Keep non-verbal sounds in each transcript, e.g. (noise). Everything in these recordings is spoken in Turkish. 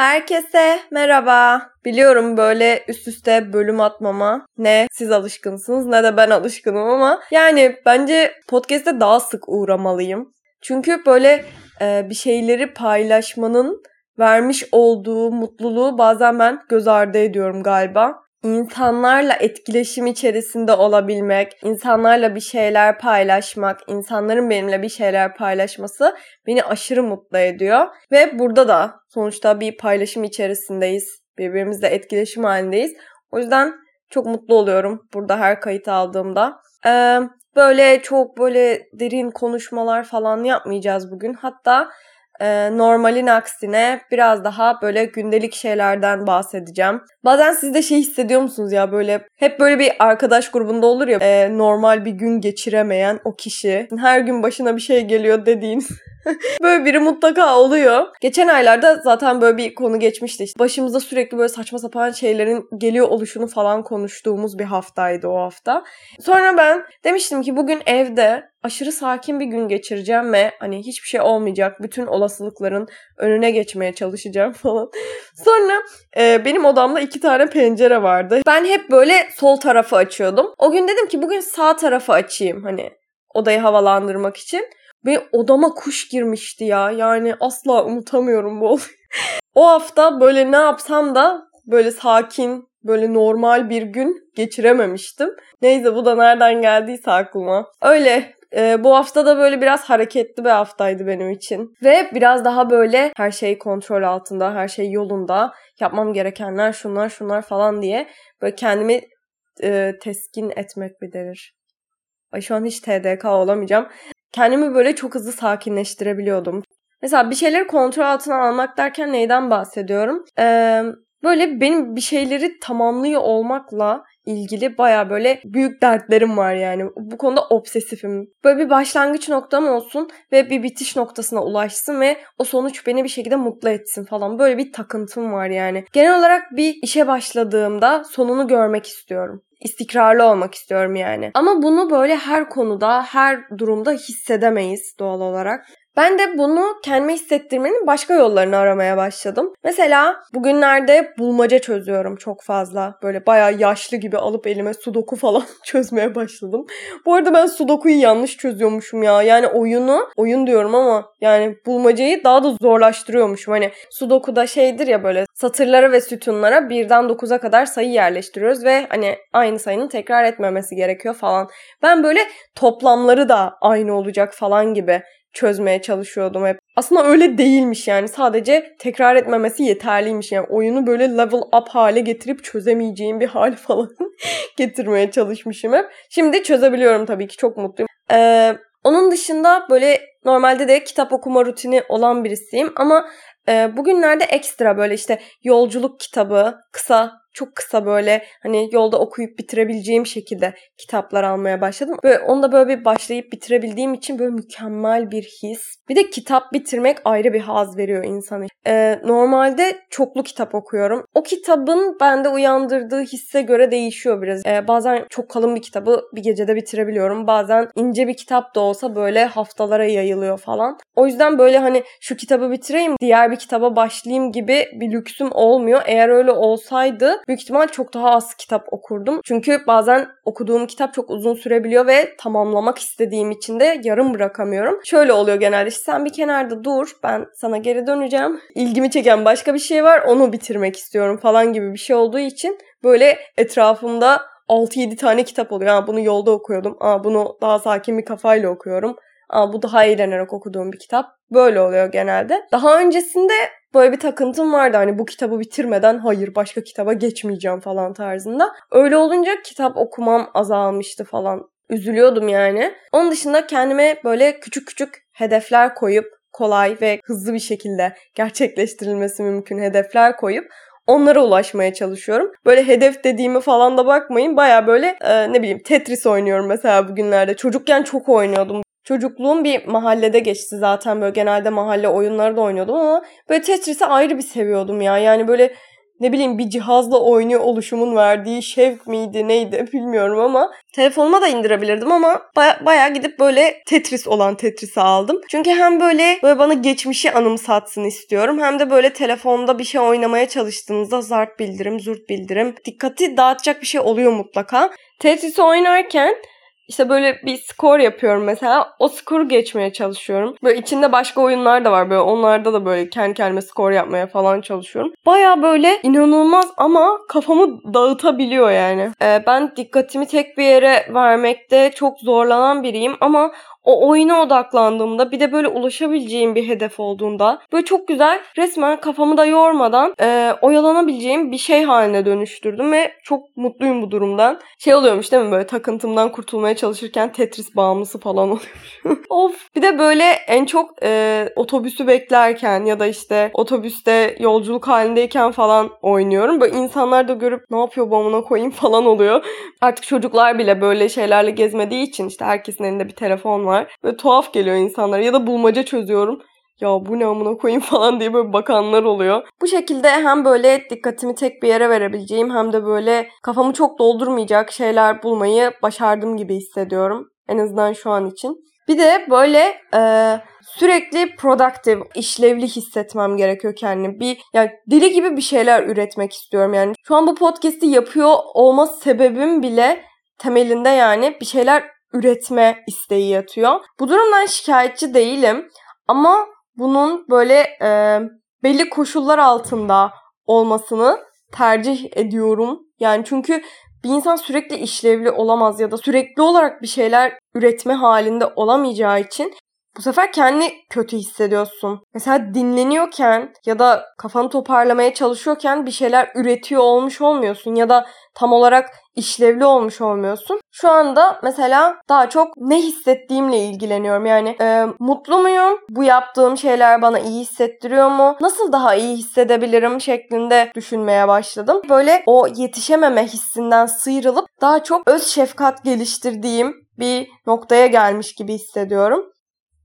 Herkese merhaba. Biliyorum böyle üst üste bölüm atmama ne siz alışkınsınız ne de ben alışkınım ama yani bence podcast'te daha sık uğramalıyım. Çünkü böyle e, bir şeyleri paylaşmanın vermiş olduğu mutluluğu bazen ben göz ardı ediyorum galiba insanlarla etkileşim içerisinde olabilmek, insanlarla bir şeyler paylaşmak, insanların benimle bir şeyler paylaşması beni aşırı mutlu ediyor. Ve burada da sonuçta bir paylaşım içerisindeyiz. Birbirimizle etkileşim halindeyiz. O yüzden çok mutlu oluyorum burada her kayıt aldığımda. Ee, böyle çok böyle derin konuşmalar falan yapmayacağız bugün. Hatta e, normalin aksine biraz daha böyle gündelik şeylerden bahsedeceğim. Bazen siz de şey hissediyor musunuz ya böyle hep böyle bir arkadaş grubunda olur ya e, normal bir gün geçiremeyen o kişi. Her gün başına bir şey geliyor dediğin (laughs) (laughs) böyle biri mutlaka oluyor. Geçen aylarda zaten böyle bir konu geçmişti. İşte başımıza sürekli böyle saçma sapan şeylerin geliyor oluşunu falan konuştuğumuz bir haftaydı o hafta. Sonra ben demiştim ki bugün evde aşırı sakin bir gün geçireceğim ve hani hiçbir şey olmayacak. Bütün olasılıkların önüne geçmeye çalışacağım (laughs) falan. Sonra e, benim odamda iki tane pencere vardı. Ben hep böyle sol tarafı açıyordum. O gün dedim ki bugün sağ tarafı açayım hani odayı havalandırmak için. Ve odama kuş girmişti ya. Yani asla unutamıyorum bu olayı. (laughs) o hafta böyle ne yapsam da böyle sakin, böyle normal bir gün geçirememiştim. Neyse bu da nereden geldiyse aklıma. Öyle e, bu hafta da böyle biraz hareketli bir haftaydı benim için. Ve biraz daha böyle her şey kontrol altında, her şey yolunda. Yapmam gerekenler şunlar şunlar falan diye böyle kendimi e, teskin etmek bir denir. Ay şu an hiç TDK olamayacağım kendimi böyle çok hızlı sakinleştirebiliyordum. Mesela bir şeyleri kontrol altına almak derken neyden bahsediyorum? Ee, böyle benim bir şeyleri tamamlıyor olmakla ilgili baya böyle büyük dertlerim var yani. Bu konuda obsesifim. Böyle bir başlangıç noktam olsun ve bir bitiş noktasına ulaşsın ve o sonuç beni bir şekilde mutlu etsin falan. Böyle bir takıntım var yani. Genel olarak bir işe başladığımda sonunu görmek istiyorum istikrarlı olmak istiyorum yani. Ama bunu böyle her konuda, her durumda hissedemeyiz doğal olarak. Ben de bunu kendime hissettirmenin başka yollarını aramaya başladım. Mesela bugünlerde bulmaca çözüyorum çok fazla. Böyle bayağı yaşlı gibi alıp elime sudoku falan (laughs) çözmeye başladım. Bu arada ben sudokuyu yanlış çözüyormuşum ya. Yani oyunu, oyun diyorum ama yani bulmacayı daha da zorlaştırıyormuşum. Hani sudokuda şeydir ya böyle satırlara ve sütunlara birden 9'a kadar sayı yerleştiriyoruz ve hani aynı sayının tekrar etmemesi gerekiyor falan. Ben böyle toplamları da aynı olacak falan gibi çözmeye çalışıyordum hep. Aslında öyle değilmiş yani. Sadece tekrar etmemesi yeterliymiş. Yani oyunu böyle level up hale getirip çözemeyeceğim bir hal (laughs) falan getirmeye çalışmışım hep. Şimdi çözebiliyorum tabii ki. Çok mutluyum. Ee, onun dışında böyle normalde de kitap okuma rutini olan birisiyim ama e, bugünlerde ekstra böyle işte yolculuk kitabı, kısa çok kısa böyle hani yolda okuyup bitirebileceğim şekilde kitaplar almaya başladım. Böyle onu da böyle bir başlayıp bitirebildiğim için böyle mükemmel bir his. Bir de kitap bitirmek ayrı bir haz veriyor insana. Ee, normalde çoklu kitap okuyorum. O kitabın bende uyandırdığı hisse göre değişiyor biraz. Ee, bazen çok kalın bir kitabı bir gecede bitirebiliyorum. Bazen ince bir kitap da olsa böyle haftalara yayılıyor falan. O yüzden böyle hani şu kitabı bitireyim diğer bir kitaba başlayayım gibi bir lüksüm olmuyor. Eğer öyle olsaydı büyük ihtimal çok daha az kitap okurdum. Çünkü bazen okuduğum kitap çok uzun sürebiliyor ve tamamlamak istediğim için de yarım bırakamıyorum. Şöyle oluyor genelde işte sen bir kenarda dur ben sana geri döneceğim. İlgimi çeken başka bir şey var onu bitirmek istiyorum falan gibi bir şey olduğu için böyle etrafımda 6-7 tane kitap oluyor. Ha, bunu yolda okuyordum. Aa, bunu daha sakin bir kafayla okuyorum. Aa, bu daha eğlenerek okuduğum bir kitap. Böyle oluyor genelde. Daha öncesinde böyle bir takıntım vardı. Hani bu kitabı bitirmeden hayır başka kitaba geçmeyeceğim falan tarzında. Öyle olunca kitap okumam azalmıştı falan. Üzülüyordum yani. Onun dışında kendime böyle küçük küçük hedefler koyup kolay ve hızlı bir şekilde gerçekleştirilmesi mümkün hedefler koyup onlara ulaşmaya çalışıyorum. Böyle hedef dediğimi falan da bakmayın. Baya böyle e, ne bileyim Tetris oynuyorum mesela bugünlerde. Çocukken çok oynuyordum. Çocukluğum bir mahallede geçti zaten böyle genelde mahalle oyunları da oynuyordum ama böyle Tetris'i ayrı bir seviyordum ya. Yani böyle ne bileyim bir cihazla oynuyor oluşumun verdiği şevk miydi neydi (laughs) bilmiyorum ama telefonuma da indirebilirdim ama baya, bayağı gidip böyle Tetris olan Tetris'i aldım. Çünkü hem böyle böyle bana geçmişi anımsatsın istiyorum hem de böyle telefonda bir şey oynamaya çalıştığınızda zart bildirim, zurt bildirim dikkati dağıtacak bir şey oluyor mutlaka. Tetris'i oynarken işte böyle bir skor yapıyorum mesela. O skoru geçmeye çalışıyorum. Böyle içinde başka oyunlar da var. Böyle onlarda da böyle kendi kendime skor yapmaya falan çalışıyorum. Baya böyle inanılmaz ama kafamı dağıtabiliyor yani. Ee, ben dikkatimi tek bir yere vermekte çok zorlanan biriyim ama o oyuna odaklandığımda bir de böyle ulaşabileceğim bir hedef olduğunda böyle çok güzel resmen kafamı da yormadan e, oyalanabileceğim bir şey haline dönüştürdüm ve çok mutluyum bu durumdan. Şey oluyormuş değil mi böyle takıntımdan kurtulmaya çalışırken Tetris bağımlısı falan (laughs) oluyormuş. of bir de böyle en çok e, otobüsü beklerken ya da işte otobüste yolculuk halindeyken falan oynuyorum. Böyle insanlar da görüp ne yapıyor bu koyayım falan oluyor. Artık çocuklar bile böyle şeylerle gezmediği için işte herkesin elinde bir telefon var var. Ve tuhaf geliyor insanlara. Ya da bulmaca çözüyorum ya bu ne amına koyayım (laughs) falan diye böyle bakanlar oluyor. Bu şekilde hem böyle dikkatimi tek bir yere verebileceğim hem de böyle kafamı çok doldurmayacak şeyler bulmayı başardım gibi hissediyorum. En azından şu an için. Bir de böyle e, sürekli productive, işlevli hissetmem gerekiyor kendimi. Bir yani deli gibi bir şeyler üretmek istiyorum yani. Şu an bu podcast'i yapıyor olma sebebim bile temelinde yani bir şeyler üretme isteği yatıyor. Bu durumdan şikayetçi değilim ama bunun böyle e, belli koşullar altında olmasını tercih ediyorum. Yani çünkü bir insan sürekli işlevli olamaz ya da sürekli olarak bir şeyler üretme halinde olamayacağı için bu sefer kendi kötü hissediyorsun. Mesela dinleniyorken ya da kafanı toparlamaya çalışıyorken bir şeyler üretiyor olmuş olmuyorsun ya da tam olarak işlevli olmuş olmuyorsun. Şu anda mesela daha çok ne hissettiğimle ilgileniyorum. Yani e, mutlu muyum? Bu yaptığım şeyler bana iyi hissettiriyor mu? Nasıl daha iyi hissedebilirim şeklinde düşünmeye başladım. Böyle o yetişememe hissinden sıyrılıp daha çok öz şefkat geliştirdiğim bir noktaya gelmiş gibi hissediyorum.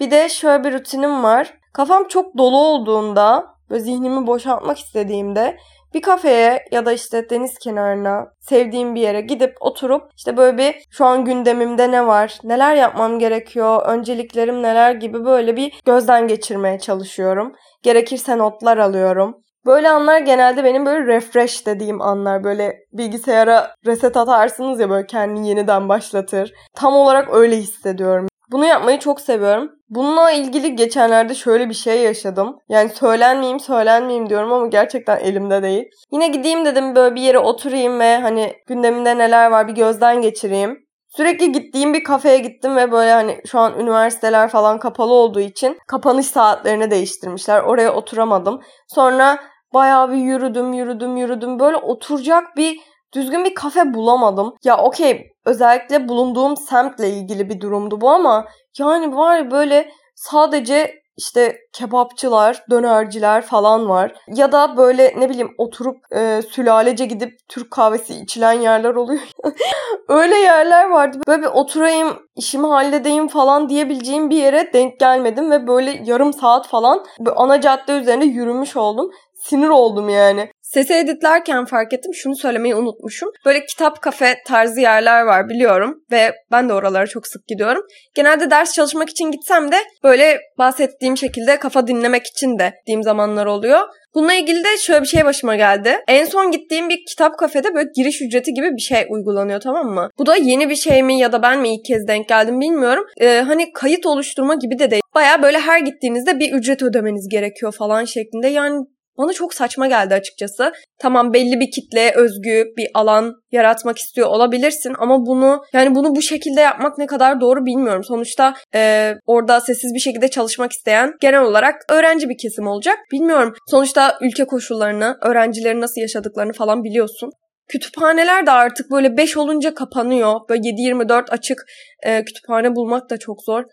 Bir de şöyle bir rutinim var. Kafam çok dolu olduğunda ve zihnimi boşaltmak istediğimde bir kafeye ya da işte deniz kenarına sevdiğim bir yere gidip oturup işte böyle bir şu an gündemimde ne var, neler yapmam gerekiyor, önceliklerim neler gibi böyle bir gözden geçirmeye çalışıyorum. Gerekirse notlar alıyorum. Böyle anlar genelde benim böyle refresh dediğim anlar. Böyle bilgisayara reset atarsınız ya böyle kendini yeniden başlatır. Tam olarak öyle hissediyorum. Bunu yapmayı çok seviyorum. Bununla ilgili geçenlerde şöyle bir şey yaşadım. Yani söylenmeyeyim söylenmeyeyim diyorum ama gerçekten elimde değil. Yine gideyim dedim böyle bir yere oturayım ve hani gündemimde neler var bir gözden geçireyim. Sürekli gittiğim bir kafeye gittim ve böyle hani şu an üniversiteler falan kapalı olduğu için kapanış saatlerini değiştirmişler. Oraya oturamadım. Sonra bayağı bir yürüdüm, yürüdüm, yürüdüm. Böyle oturacak bir düzgün bir kafe bulamadım. Ya okey özellikle bulunduğum semtle ilgili bir durumdu bu ama yani var böyle sadece işte kebapçılar, dönerciler falan var. Ya da böyle ne bileyim oturup e, sülalece gidip Türk kahvesi içilen yerler oluyor. (laughs) Öyle yerler vardı. Böyle bir oturayım, işimi halledeyim falan diyebileceğim bir yere denk gelmedim ve böyle yarım saat falan ana cadde üzerinde yürümüş oldum. Sinir oldum yani. Sesi editlerken fark ettim. Şunu söylemeyi unutmuşum. Böyle kitap kafe tarzı yerler var biliyorum. Ve ben de oralara çok sık gidiyorum. Genelde ders çalışmak için gitsem de böyle bahsettiğim şekilde kafa dinlemek için de gittiğim zamanlar oluyor. Bununla ilgili de şöyle bir şey başıma geldi. En son gittiğim bir kitap kafede böyle giriş ücreti gibi bir şey uygulanıyor tamam mı? Bu da yeni bir şey mi ya da ben mi ilk kez denk geldim bilmiyorum. Ee, hani kayıt oluşturma gibi de değil. Baya böyle her gittiğinizde bir ücret ödemeniz gerekiyor falan şeklinde. Yani bana çok saçma geldi açıkçası. Tamam belli bir kitleye özgü bir alan yaratmak istiyor olabilirsin ama bunu yani bunu bu şekilde yapmak ne kadar doğru bilmiyorum. Sonuçta e, orada sessiz bir şekilde çalışmak isteyen genel olarak öğrenci bir kesim olacak. Bilmiyorum. Sonuçta ülke koşullarını, öğrencilerin nasıl yaşadıklarını falan biliyorsun. Kütüphaneler de artık böyle 5 olunca kapanıyor. Böyle 7-24 açık e, kütüphane bulmak da çok zor.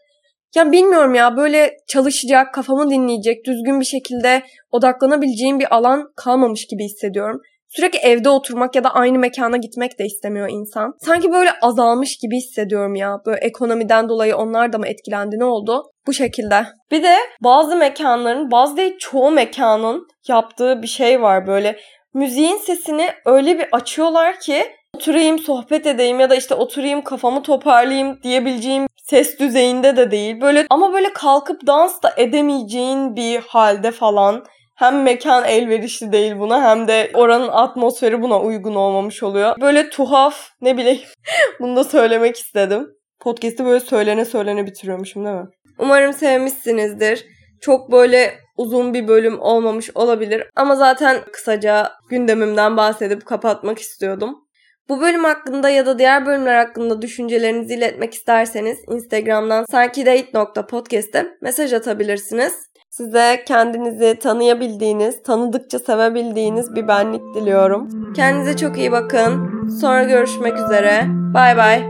Ya bilmiyorum ya böyle çalışacak, kafamı dinleyecek, düzgün bir şekilde odaklanabileceğim bir alan kalmamış gibi hissediyorum. Sürekli evde oturmak ya da aynı mekana gitmek de istemiyor insan. Sanki böyle azalmış gibi hissediyorum ya. Böyle ekonomiden dolayı onlar da mı etkilendi ne oldu? Bu şekilde. Bir de bazı mekanların, bazı değil çoğu mekanın yaptığı bir şey var böyle müziğin sesini öyle bir açıyorlar ki oturayım sohbet edeyim ya da işte oturayım kafamı toparlayayım diyebileceğim ses düzeyinde de değil. Böyle ama böyle kalkıp dans da edemeyeceğin bir halde falan. Hem mekan elverişli değil buna hem de oranın atmosferi buna uygun olmamış oluyor. Böyle tuhaf ne bileyim (laughs) bunu da söylemek istedim. Podcast'ı böyle söylene söylene bitiriyormuşum değil mi? Umarım sevmişsinizdir. Çok böyle uzun bir bölüm olmamış olabilir ama zaten kısaca gündemimden bahsedip kapatmak istiyordum. Bu bölüm hakkında ya da diğer bölümler hakkında düşüncelerinizi iletmek isterseniz Instagram'dan sankidate.podcast'e mesaj atabilirsiniz. Size kendinizi tanıyabildiğiniz, tanıdıkça sevebildiğiniz bir benlik diliyorum. Kendinize çok iyi bakın. Sonra görüşmek üzere. Bay bay.